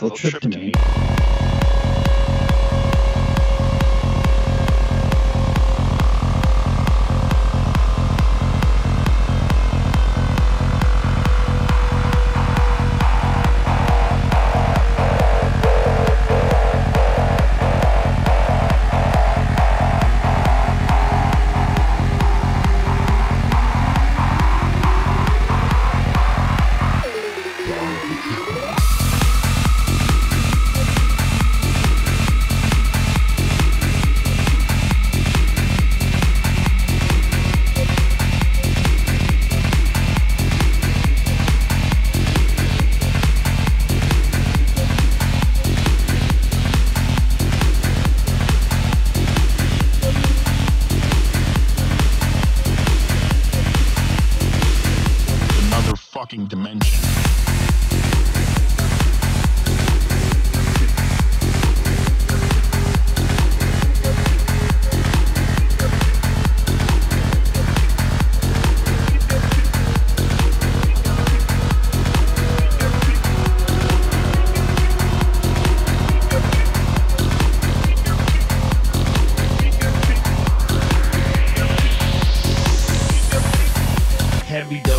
dimethyltryptamine.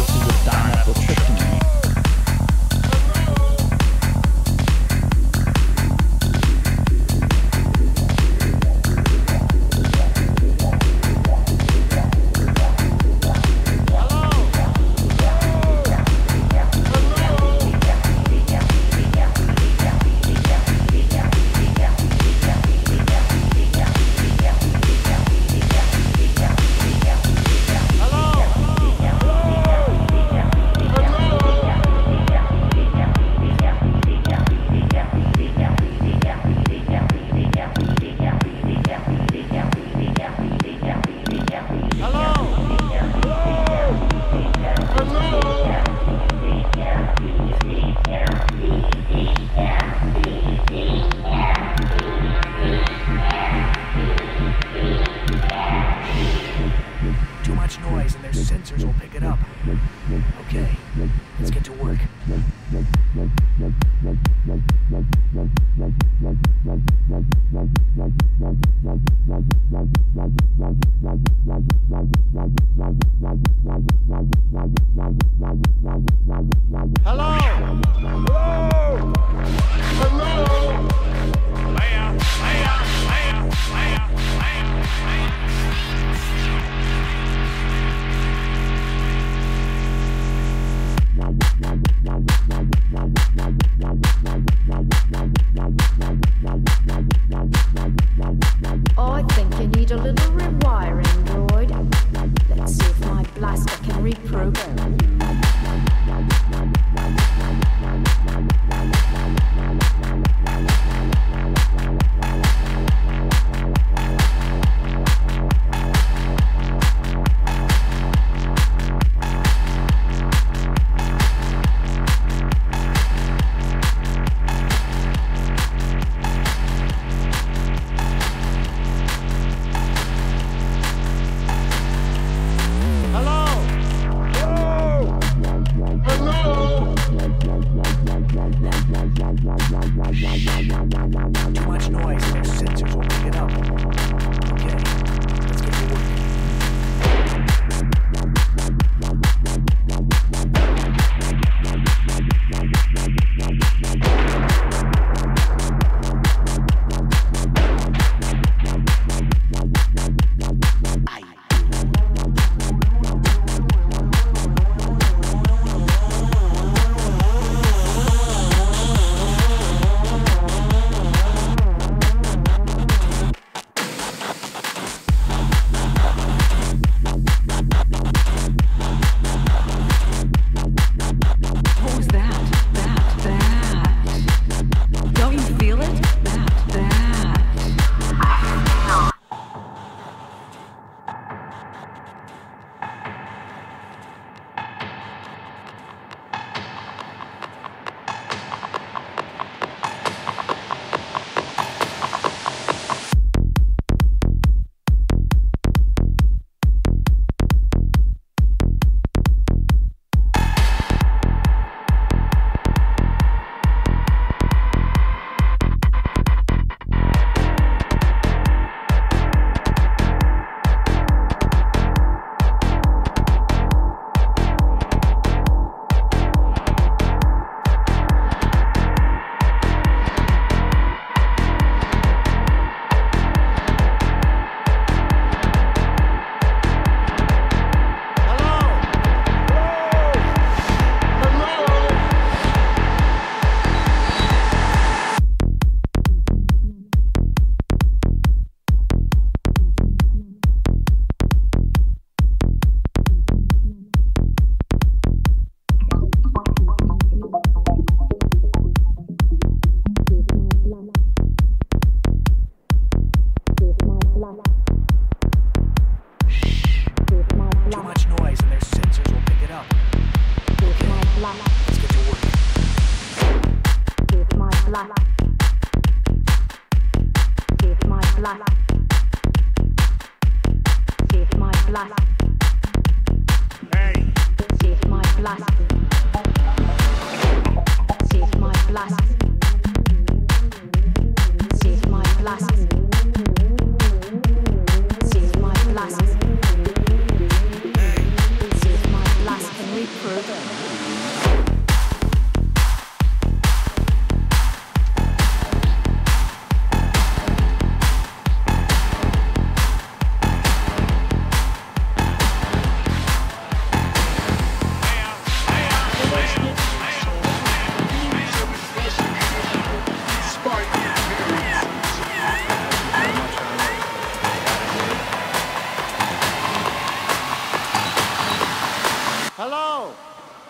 Doses of dimethyltryptamine. Too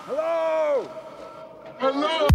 Hello? Hello.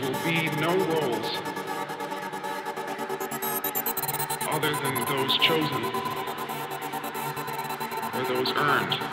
There will be no roles other than those chosen or those earned.